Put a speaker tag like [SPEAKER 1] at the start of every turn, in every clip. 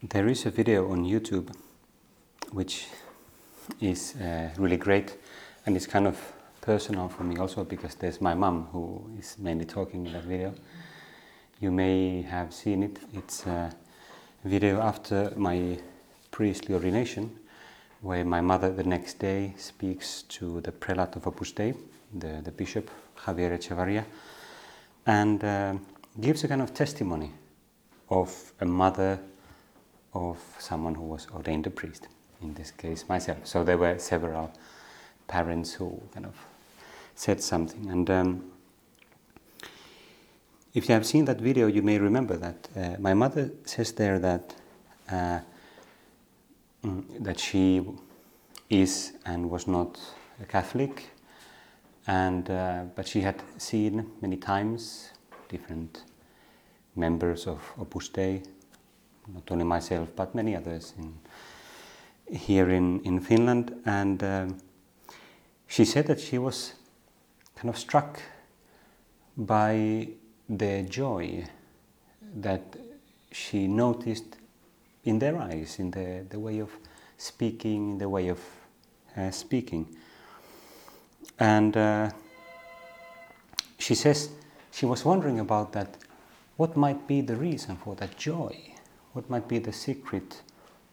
[SPEAKER 1] There is a video on YouTube which is uh, really great and it's kind of personal for me also because there's my mom who is mainly talking in that video. You may have seen it. It's a video after my priestly ordination where my mother the next day speaks to the prelate of Opus Dei, the, the bishop Javier Echevarria, and uh, gives a kind of testimony of a mother of someone who was ordained a priest, in this case myself. So there were several parents who kind of said something. And um, if you have seen that video, you may remember that uh, my mother says there that uh, mm, that she is and was not a Catholic, and uh, but she had seen many times different members of Opus Dei not only myself but many others in, here in, in Finland. And um, she said that she was kind of struck by the joy that she noticed in their eyes, in the, the way of speaking, in the way of uh, speaking. And uh, she says she was wondering about that, what might be the reason for that joy? What might be the secret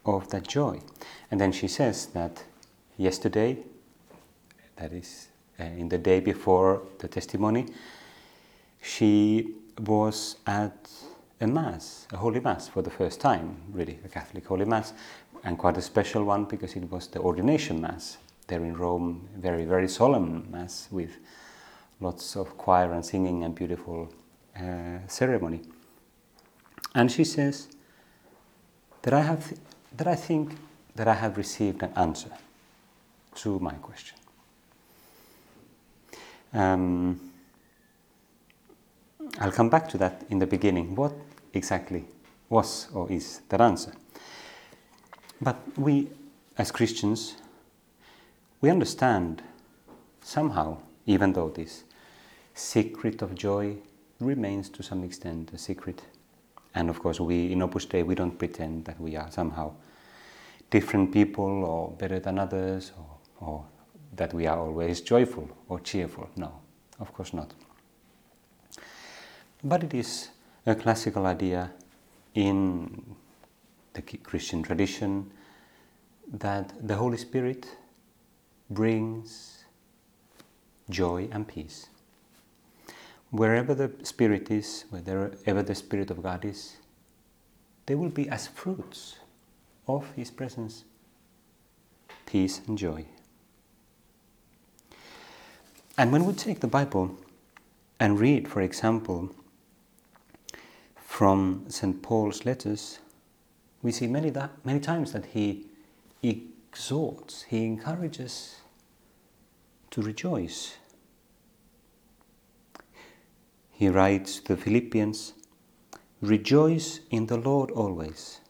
[SPEAKER 1] of that joy? And then she says that yesterday, that is uh, in the day before the testimony, she was at a Mass, a Holy Mass for the first time, really, a Catholic Holy Mass, and quite a special one because it was the ordination Mass there in Rome, very, very solemn Mass with lots of choir and singing and beautiful uh, ceremony. And she says, that I have that I think that I have received an answer to my question. Um, I'll come back to that in the beginning. What exactly was or is that answer? But we, as Christians, we understand somehow, even though this secret of joy remains to some extent a secret and of course, we in Opus Dei, we don't pretend that we are somehow different people or better than others or, or that we are always joyful or cheerful. No, of course not. But it is a classical idea in the Christian tradition that the Holy Spirit brings joy and peace wherever the Spirit is, wherever the Spirit of God is, they will be as fruits of His presence peace and joy. And when we take the Bible and read, for example, from St. Paul's letters, we see many, that, many times that he exhorts, he encourages to rejoice he writes to the Philippians Rejoice in the Lord always.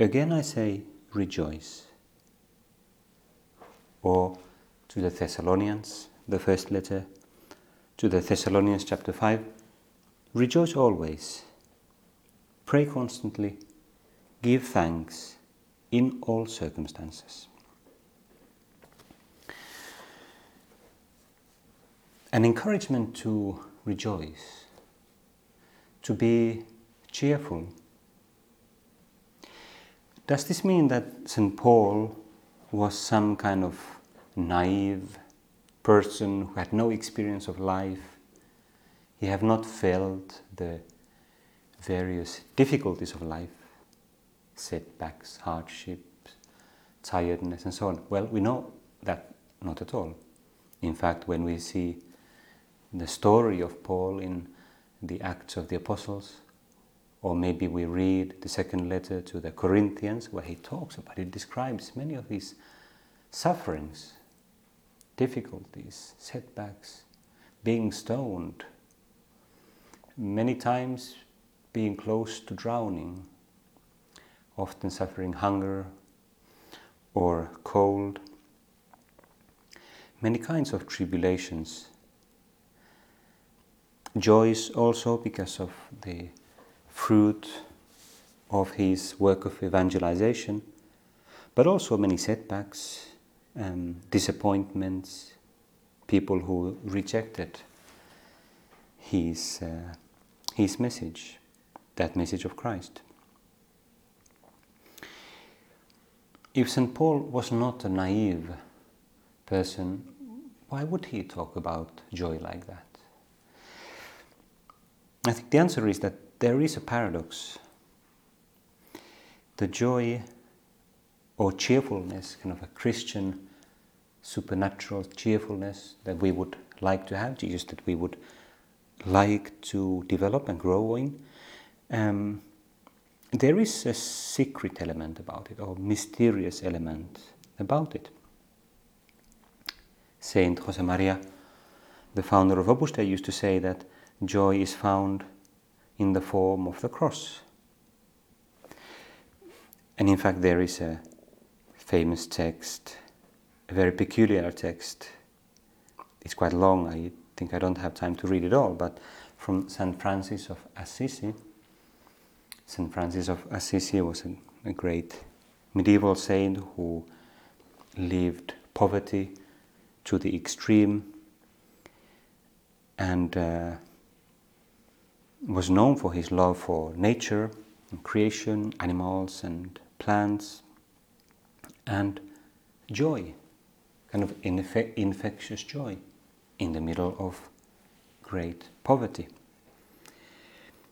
[SPEAKER 1] Again I say, rejoice. Or to the Thessalonians, the first letter, to the Thessalonians, chapter 5 Rejoice always, pray constantly, give thanks in all circumstances. An encouragement to rejoice, to be cheerful. Does this mean that St. Paul was some kind of naive person who had no experience of life? He have not felt the various difficulties of life, setbacks, hardships, tiredness, and so on. Well, we know that not at all. In fact, when we see the story of Paul in the Acts of the Apostles, Or maybe we read the second letter to the Corinthians where he talks about it, describes many of his sufferings, difficulties, setbacks, being stoned, many times being close to drowning, often suffering hunger or cold, many kinds of tribulations. Joys also because of the fruit of his work of evangelization, but also many setbacks, um, disappointments, people who rejected his, uh, his message, that message of Christ. If St. Paul was not a naive person, why would he talk about joy like that? I think the answer is that there is a paradox. The joy or cheerfulness, kind of a Christian supernatural cheerfulness that we would like to have, Jesus, that we would like to develop and grow in, um, there is a secret element about it, or mysterious element about it. Saint Josemaria, the founder of Opus Dei, used to say that joy is found in the form of the cross. And in fact, there is a famous text, a very peculiar text. It's quite long, I think I don't have time to read it all, but from St. Francis of Assisi St. Francis of Assisi was a, a great medieval saint who lived poverty to the extreme and uh, was known for his love for nature and creation, animals and plants, and joy, kind of infe- infectious joy in the middle of great poverty.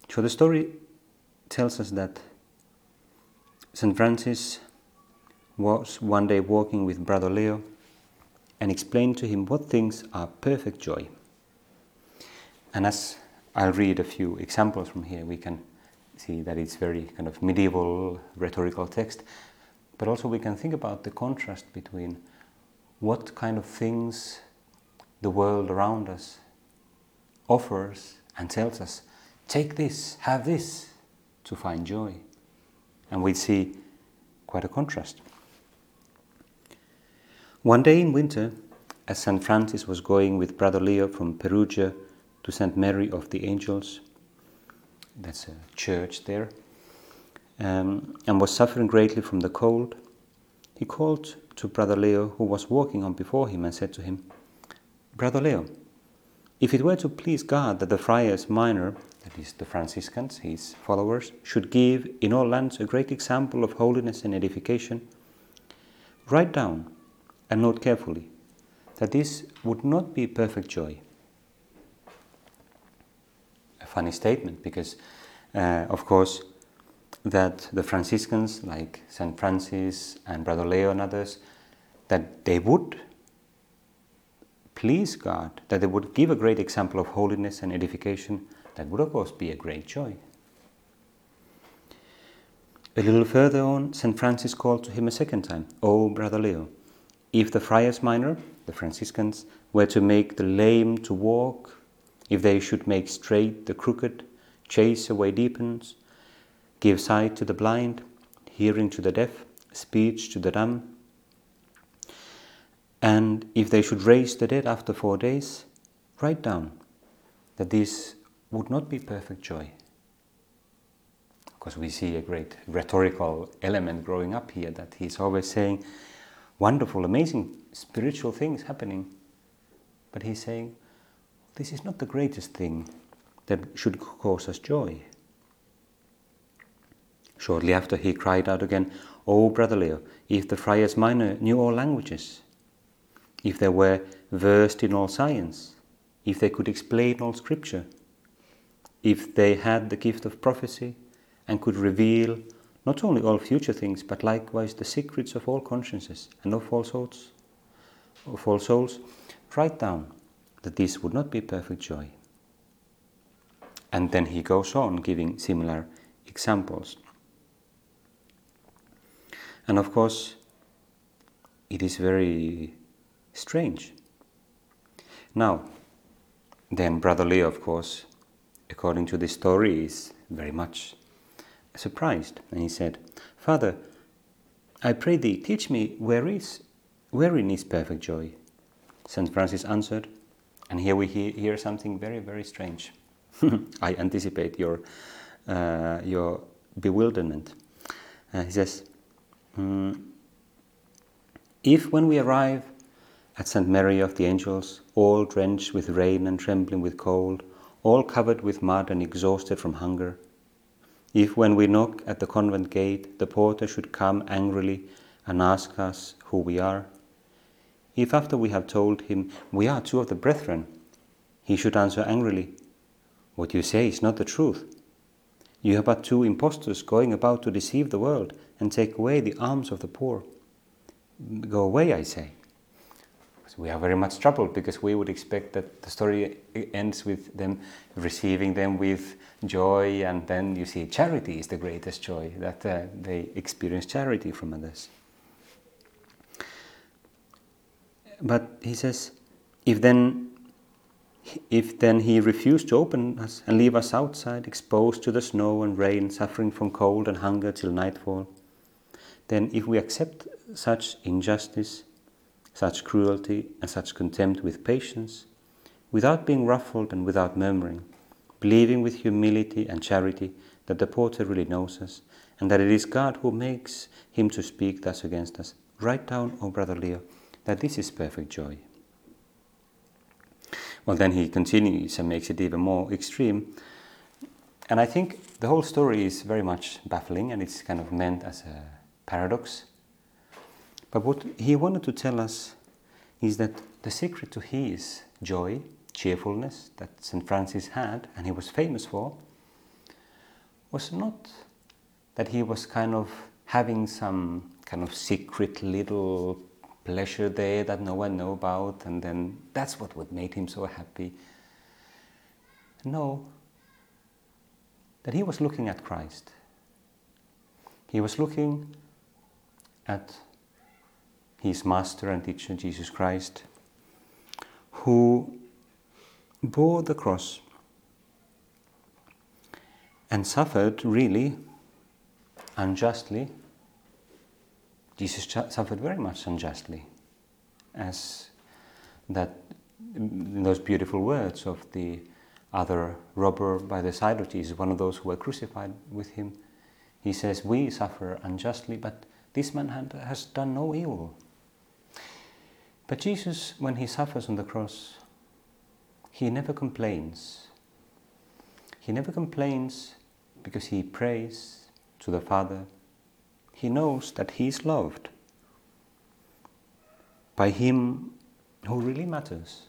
[SPEAKER 1] So the story tells us that St. Francis was one day walking with Brother Leo and explained to him what things are perfect joy. And as I'll read a few examples from here, we can see that it's very kind of medieval rhetorical text, but also we can think about the contrast between what kind of things the world around us offers and tells us take this, have this, to find joy. And we see quite a contrast. One day in winter, as St. Francis was going with Brother Leo from Perugia to St. Mary of the Angels, that's a church there, um, and was suffering greatly from the cold, he called to Brother Leo, who was walking on before him, and said to him, Brother Leo, if it were to please God that the friars minor that is, the Franciscans, his followers, should give in all lands a great example of holiness and edification. Write down and note carefully that this would not be perfect joy. Funny statement because, uh, of course, that the Franciscans, like St. Francis and Brother Leo and others, that they would please God, that they would give a great example of holiness and edification that would, of course, be a great joy. A little further on, St. Francis called to him a second time, O brother Leo, if the friars minor, the Franciscans, were to make the lame to walk, if they should make straight the crooked, chase away demons, give sight to the blind, hearing to the deaf, speech to the dumb, and if they should raise the dead after four days, write down that this would not be perfect joy. Because we see a great rhetorical element growing up here that he's always saying wonderful, amazing spiritual things happening. But he's saying this is not the greatest thing that should cause us joy. Shortly after, he cried out again, Oh, Brother Leo, if the friars minor knew all languages, if they were versed in all science, if they could explain all scripture, if they had the gift of prophecy and could reveal not only all future things, but likewise the secrets of all consciences and of all souls, of all souls, write down that this would not be perfect joy. And then he goes on giving similar examples. And of course, it is very strange. Now, then Brother Leo, of course, according to the story, is very much surprised. And he said, Father, I pray thee, teach me where is, wherein is perfect joy? St. Francis answered, and here we hear something very, very strange. I anticipate your, uh, your bewilderment. Uh, he says, mm, If when we arrive at St. Mary of the Angels, all drenched with rain and trembling with cold, all covered with mud and exhausted from hunger, if when we knock at the convent gate, the porter should come angrily and ask us who we are, if after we have told him we are two of the brethren, he should answer angrily, What you say is not the truth. You are but two impostors going about to deceive the world and take away the alms of the poor. Go away, I say. So we are very much troubled because we would expect that the story ends with them receiving them with joy, and then you see charity is the greatest joy that uh, they experience charity from others. But he says, if then if then he refused to open us and leave us outside, exposed to the snow and rain, suffering from cold and hunger till nightfall, then if we accept such injustice, such cruelty, and such contempt with patience, without being ruffled and without murmuring, believing with humility and charity that the porter really knows us, and that it is God who makes him to speak thus against us, write down, O brother Leo, that this is perfect joy. Well, then he continues and makes it even more extreme. And I think the whole story is very much baffling and it's kind of meant as a paradox. But what he wanted to tell us is that the secret to his joy, cheerfulness that St. Francis had and he was famous for, was not that he was kind of having some kind of secret little pleasure there that no one know about and then that's what would made him so happy. No, that he was looking at Christ. He was looking at his master and teacher, Jesus Christ, who bore the cross and suffered really unjustly. Jesus suffered very much unjustly, as that in those beautiful words of the other robber by the side of Jesus, one of those who were crucified with him, he says, We suffer unjustly, but this man has done no evil. But Jesus, when he suffers on the cross, he never complains. He never complains because he prays to the Father. He knows that he is loved by him who really matters.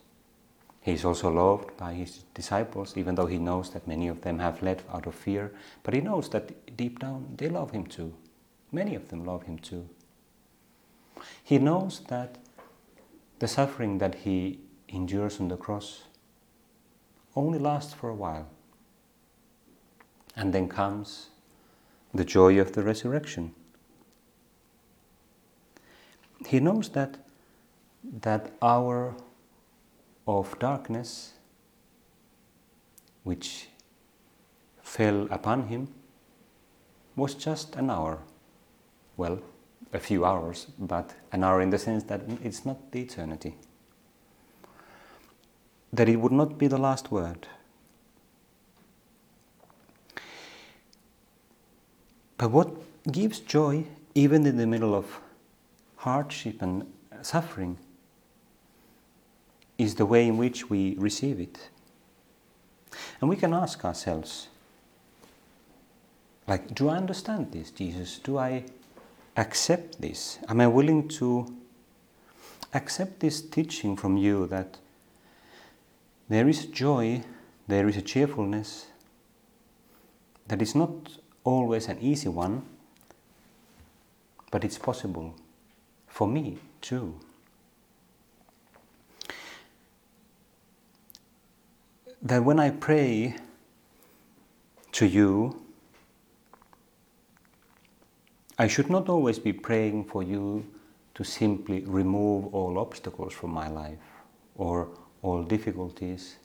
[SPEAKER 1] He is also loved by his disciples, even though he knows that many of them have left out of fear. But he knows that deep down they love him too. Many of them love him too. He knows that the suffering that he endures on the cross only lasts for a while. And then comes the joy of the resurrection. He knows that that hour of darkness which fell upon him was just an hour. Well, a few hours, but an hour in the sense that it's not the eternity. That it would not be the last word. But what gives joy, even in the middle of hardship and suffering, is the way in which we receive it. And we can ask ourselves, like, do I understand this, Jesus? Do I accept this? Am I willing to accept this teaching from you that there is joy, there is a cheerfulness that is not always an easy one, but it's possible for me too. That when I pray to you, I should not always be praying for you to simply remove all obstacles from my life or all difficulties,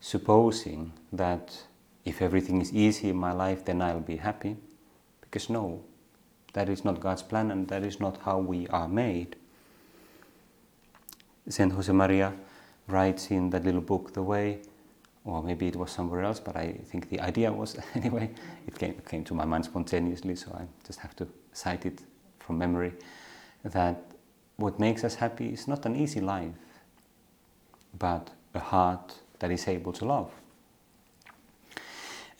[SPEAKER 1] supposing that if everything is easy in my life, then I'll be happy. Because no, that is not God's plan and that is not how we are made. Saint Josemaria writes in that little book, The Way, or maybe it was somewhere else, but I think the idea was anyway, it came, came to my mind spontaneously, so I just have to cite it from memory that what makes us happy is not an easy life, but a heart that is able to love.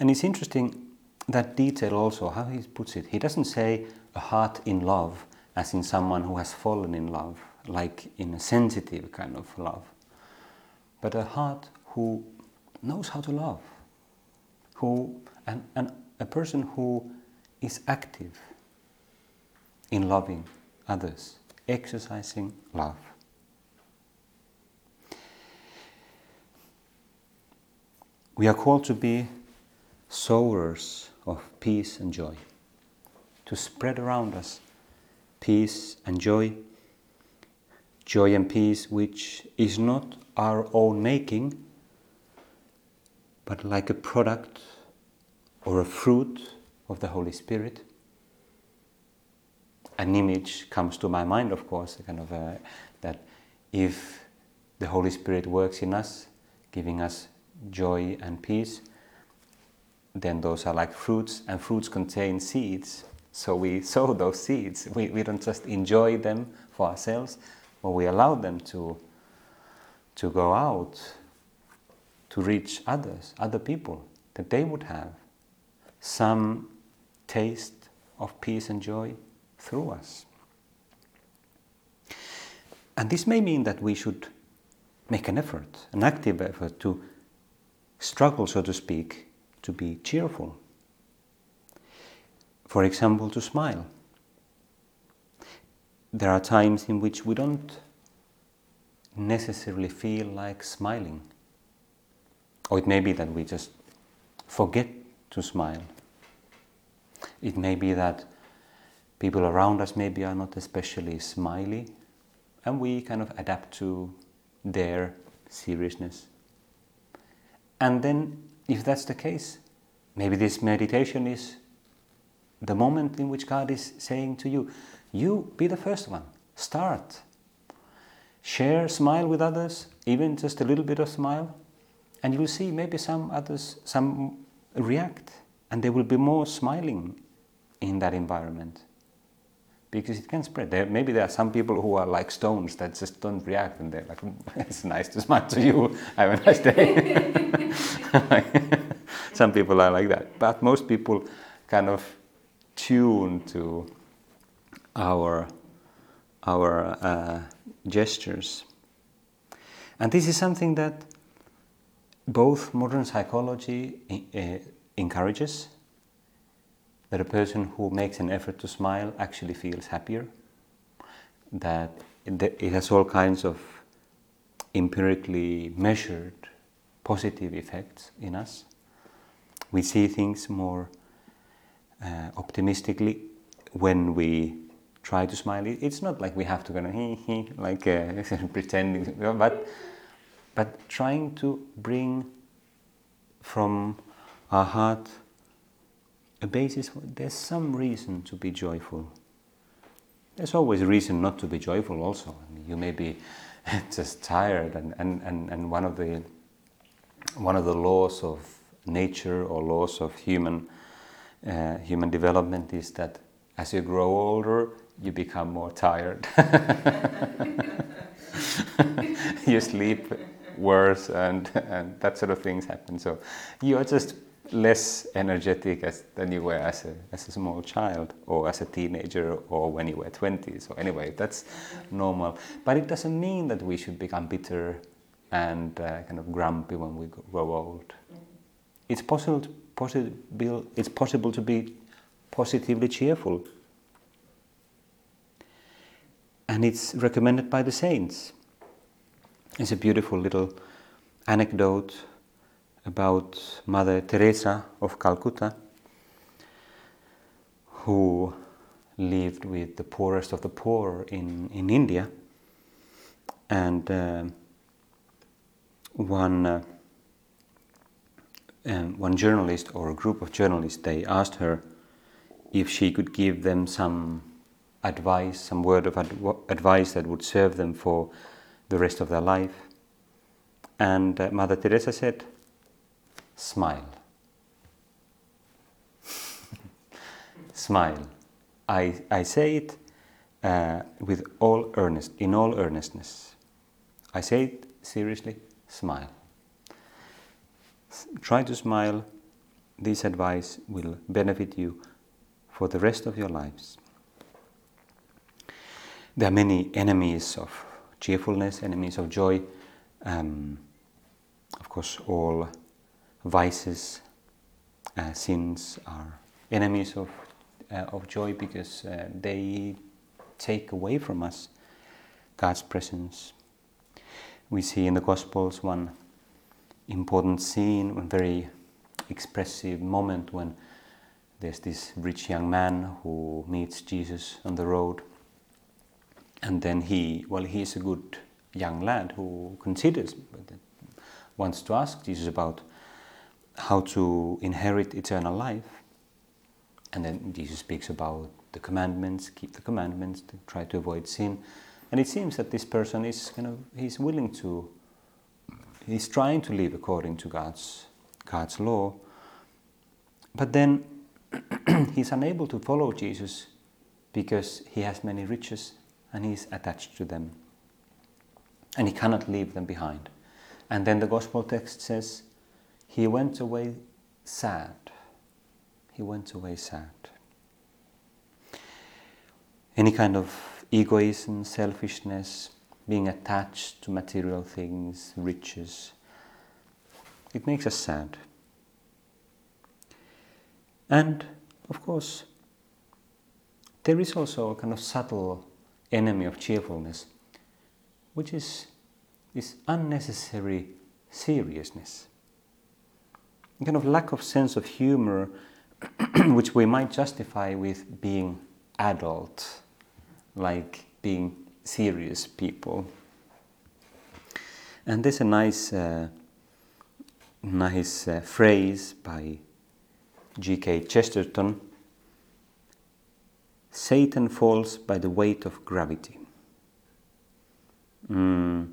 [SPEAKER 1] And it's interesting that detail also, how he puts it. He doesn't say a heart in love as in someone who has fallen in love, like in a sensitive kind of love, but a heart who knows how to love, who, and, and a person who is active in loving others, exercising love. We are called to be sowers of peace and joy, to spread around us peace and joy, joy and peace which is not our own making, but like a product or a fruit of the Holy Spirit. An image comes to my mind, of course, kind of a, that if the Holy Spirit works in us, giving us joy and peace, then those are like fruits, and fruits contain seeds. So we sow those seeds. We, we don't just enjoy them for ourselves, but we allow them to, to go out to reach others, other people, that they would have some taste of peace and joy through us. And this may mean that we should make an effort, an active effort to struggle, so to speak, to be cheerful. For example, to smile. There are times in which we don't necessarily feel like smiling. Or it may be that we just forget to smile. It may be that people around us maybe are not especially smiley, and we kind of adapt to their seriousness. And then if that's the case, maybe this meditation is the moment in which God is saying to you, you be the first one, start. Share, smile with others, even just a little bit of smile, and you will see maybe some others some react and there will be more smiling in that environment because it can spread. There, maybe there are some people who are like stones that just don't react, and they're like, "It's nice to smile to you. Have a nice day." some people are like that, but most people kind of tune to our our uh, gestures, and this is something that both modern psychology uh, encourages that a person who makes an effort to smile actually feels happier, that it has all kinds of empirically measured positive effects in us. We see things more uh, optimistically when we try to smile. It's not like we have to kind of like uh, pretending, but but trying to bring from our heart a basis, for, there's some reason to be joyful. There's always a reason not to be joyful also. I mean, you may be just tired and, and, and, and one of the one of the laws of nature or laws of human uh, human development is that as you grow older you become more tired you sleep worse and, and that sort of things happen so you are just less energetic as, than you were as a, as a small child or as a teenager or when you were 20. So, anyway, that's normal. But it doesn't mean that we should become bitter and uh, kind of grumpy when we grow old. It's possible, to, possible, it's possible to be positively cheerful. And it's recommended by the saints. It's a beautiful little anecdote about Mother Teresa of Calcutta. who lived with the poorest of the poor in, in India. And uh, one, uh, um, one journalist or a group of journalists, they asked her if she could give them some advice, some word of adv- advice that would serve them for the rest of their life. And uh, Mother Teresa said, smile. smile. I, I say it uh, with all earnest, in all earnestness. I say it seriously, smile. S- try to smile. This advice will benefit you for the rest of your lives. There are many enemies of cheerfulness, enemies of joy. Um, of course, all vices, uh, sins are enemies of, uh, of joy because uh, they take away from us God's presence. We see in the Gospels one important scene, one very expressive moment when there's this rich young man who meets Jesus on the road. And then he, well, he's a good young lad who considers, wants to ask Jesus about how to inherit eternal life. And then Jesus speaks about the commandments, keep the commandments, to try to avoid sin. And it seems that this person is kind of, he's willing to, he's trying to live according to God's, God's law. But then he's unable to follow Jesus because he has many riches and he's attached to them. And he cannot leave them behind. And then the gospel text says, he went away sad. He went away sad. Any kind of egoism, selfishness, being attached to material things, riches, it makes us sad. And of course, there is also a kind of subtle enemy of cheerfulness, which is this unnecessary seriousness, kind of lack of sense of humor, which we might justify with being adult, like being serious people. And there's a nice, uh, nice uh, phrase by G.K. Chesterton Satan falls by the weight of gravity. Mm,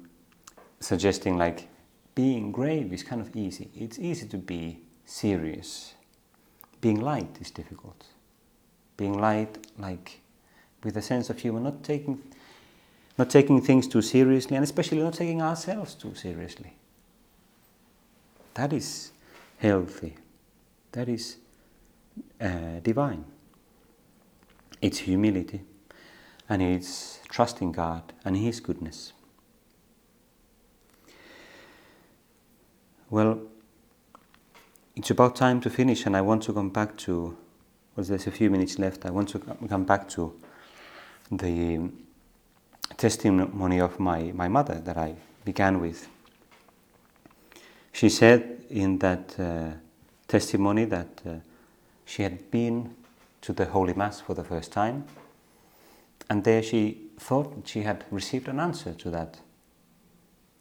[SPEAKER 1] suggesting like being grave is kind of easy. It's easy to be serious. Being light is difficult. Being light, like with a sense of humor, not taking, not taking things too seriously, and especially not taking ourselves too seriously. That is healthy. That is uh, divine. It's humility and it's trusting God and His goodness. Well, it's about time to finish, and I want to come back to, well, there's a few minutes left. I want to come back to the testimony of my, my mother that I began with. She said in that uh, testimony that uh, she had been to the Holy Mass for the first time, and there she thought she had received an answer to that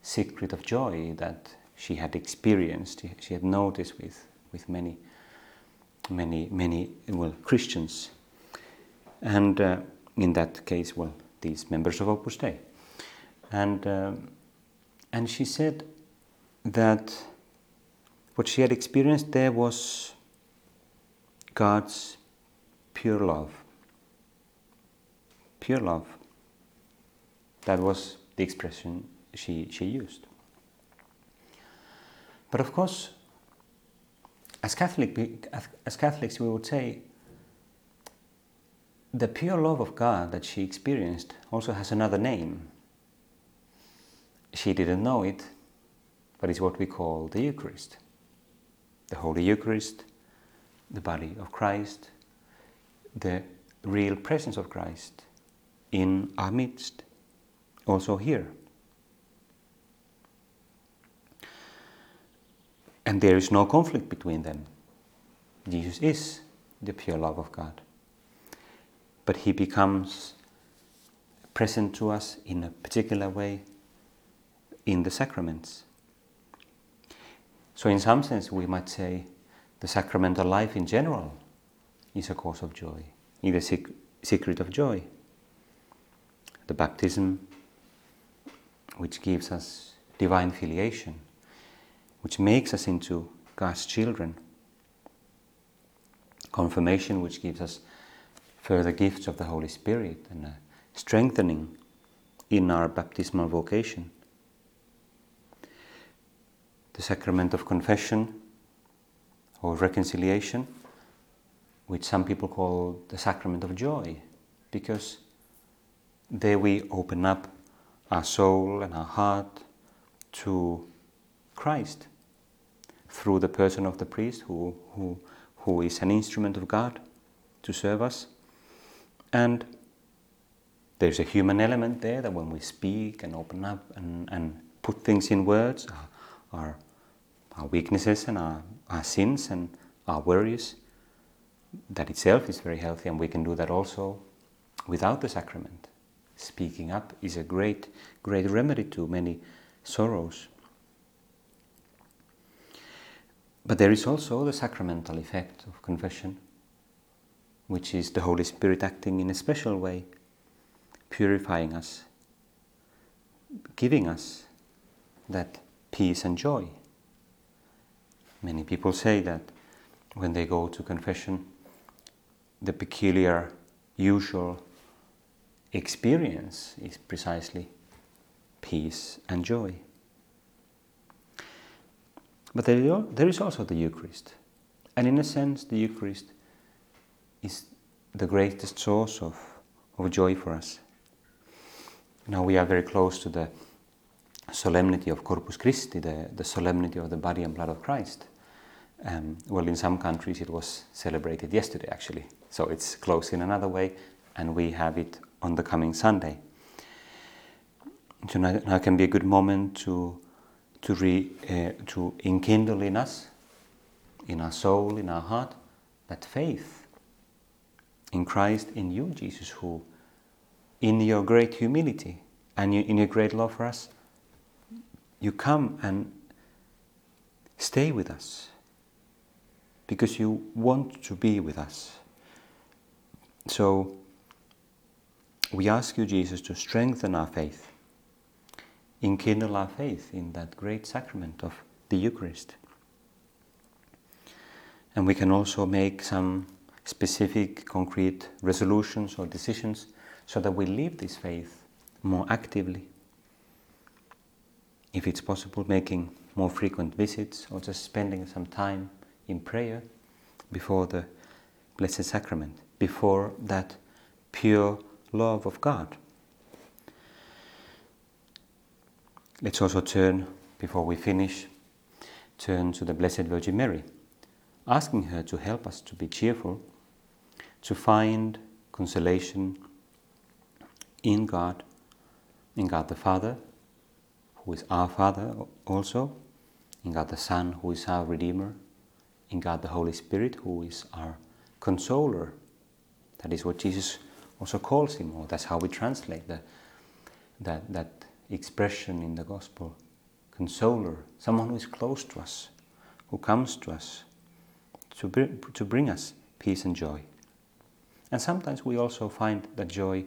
[SPEAKER 1] secret of joy that she had experienced, she had noticed with, with many, many, many, well, Christians. And uh, in that case, well, these members of Opus Dei. And, uh, and she said that what she had experienced there was God's pure love. Pure love. That was the expression she, she used. But of course, as, Catholic, as Catholics, we would say the pure love of God that she experienced also has another name. She didn't know it, but it's what we call the Eucharist. The Holy Eucharist, the body of Christ, the real presence of Christ in our midst, also here. And there is no conflict between them. Jesus is the pure love of God. but He becomes present to us in a particular way in the sacraments. So, in some sense, we might say the sacramental life in general is a cause of joy, is a secret of joy. The baptism, which gives us divine filiation, which makes us into God's children. Confirmation, which gives us further gifts of the Holy Spirit and a strengthening in our baptismal vocation. The sacrament of confession or reconciliation, which some people call the sacrament of joy, because there we open up our soul and our heart to Christ through the person of the priest who, who, who is an instrument of God to serve us. And there's a human element there that when we speak and open up and, and put things in words, our, our, our weaknesses and our, our sins and our worries, that itself is very healthy, and we can do that also without the sacrament. Speaking up is a great, great remedy to many sorrows. But there is also the sacramental effect of confession, which is the Holy Spirit acting in a special way, purifying us, giving us that peace and joy. Many people say that when they go to confession, the peculiar, usual experience is precisely peace and joy. But there is also the Eucharist. And in a sense, the Eucharist is the greatest source of, of joy for us. Now we are very close to the solemnity of Corpus Christi, the, the solemnity of the body and blood of Christ. Um, well, in some countries it was celebrated yesterday actually, so it's close in another way, and we have it on the coming Sunday. So now, now can be a good moment to to, re, uh, to enkindle in us, in our soul, in our heart, that faith in Christ, in you, Jesus, who, in your great humility and in your great love for us, you come and stay with us because you want to be with us. So, we ask you, Jesus, to strengthen our faith enkindle our faith in that great sacrament of the Eucharist. And we can also make some specific, concrete resolutions or decisions so that we live this faith more actively. If it's possible, making more frequent visits or just spending some time in prayer before the Blessed Sacrament, before that pure love of God. Let's also turn, before we finish, turn to the Blessed Virgin Mary, asking her to help us to be cheerful, to find consolation in God, in God the Father, who is our Father also, in God the Son, who is our Redeemer, in God the Holy Spirit, who is our consoler. That is what Jesus also calls him, or that's how we translate the, that, that expression in the gospel consoler, someone who is close to us, who comes to us to, bring, to bring us peace and joy. And sometimes we also find that joy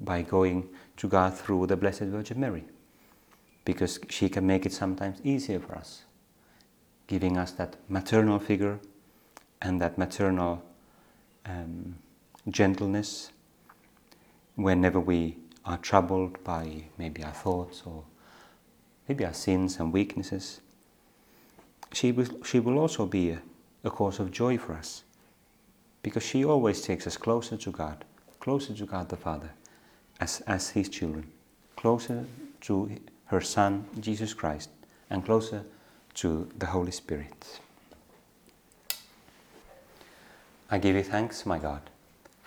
[SPEAKER 1] by going to God through the Blessed Virgin Mary, because she can make it sometimes easier for us, giving us that maternal figure and that maternal um, gentleness whenever we are troubled by maybe our thoughts or maybe our sins and weaknesses, she will, she will also be a, a cause of joy for us because she always takes us closer to God, closer to God the Father as, as His children, closer to her Son, Jesus Christ, and closer to the Holy Spirit. I give you thanks, my God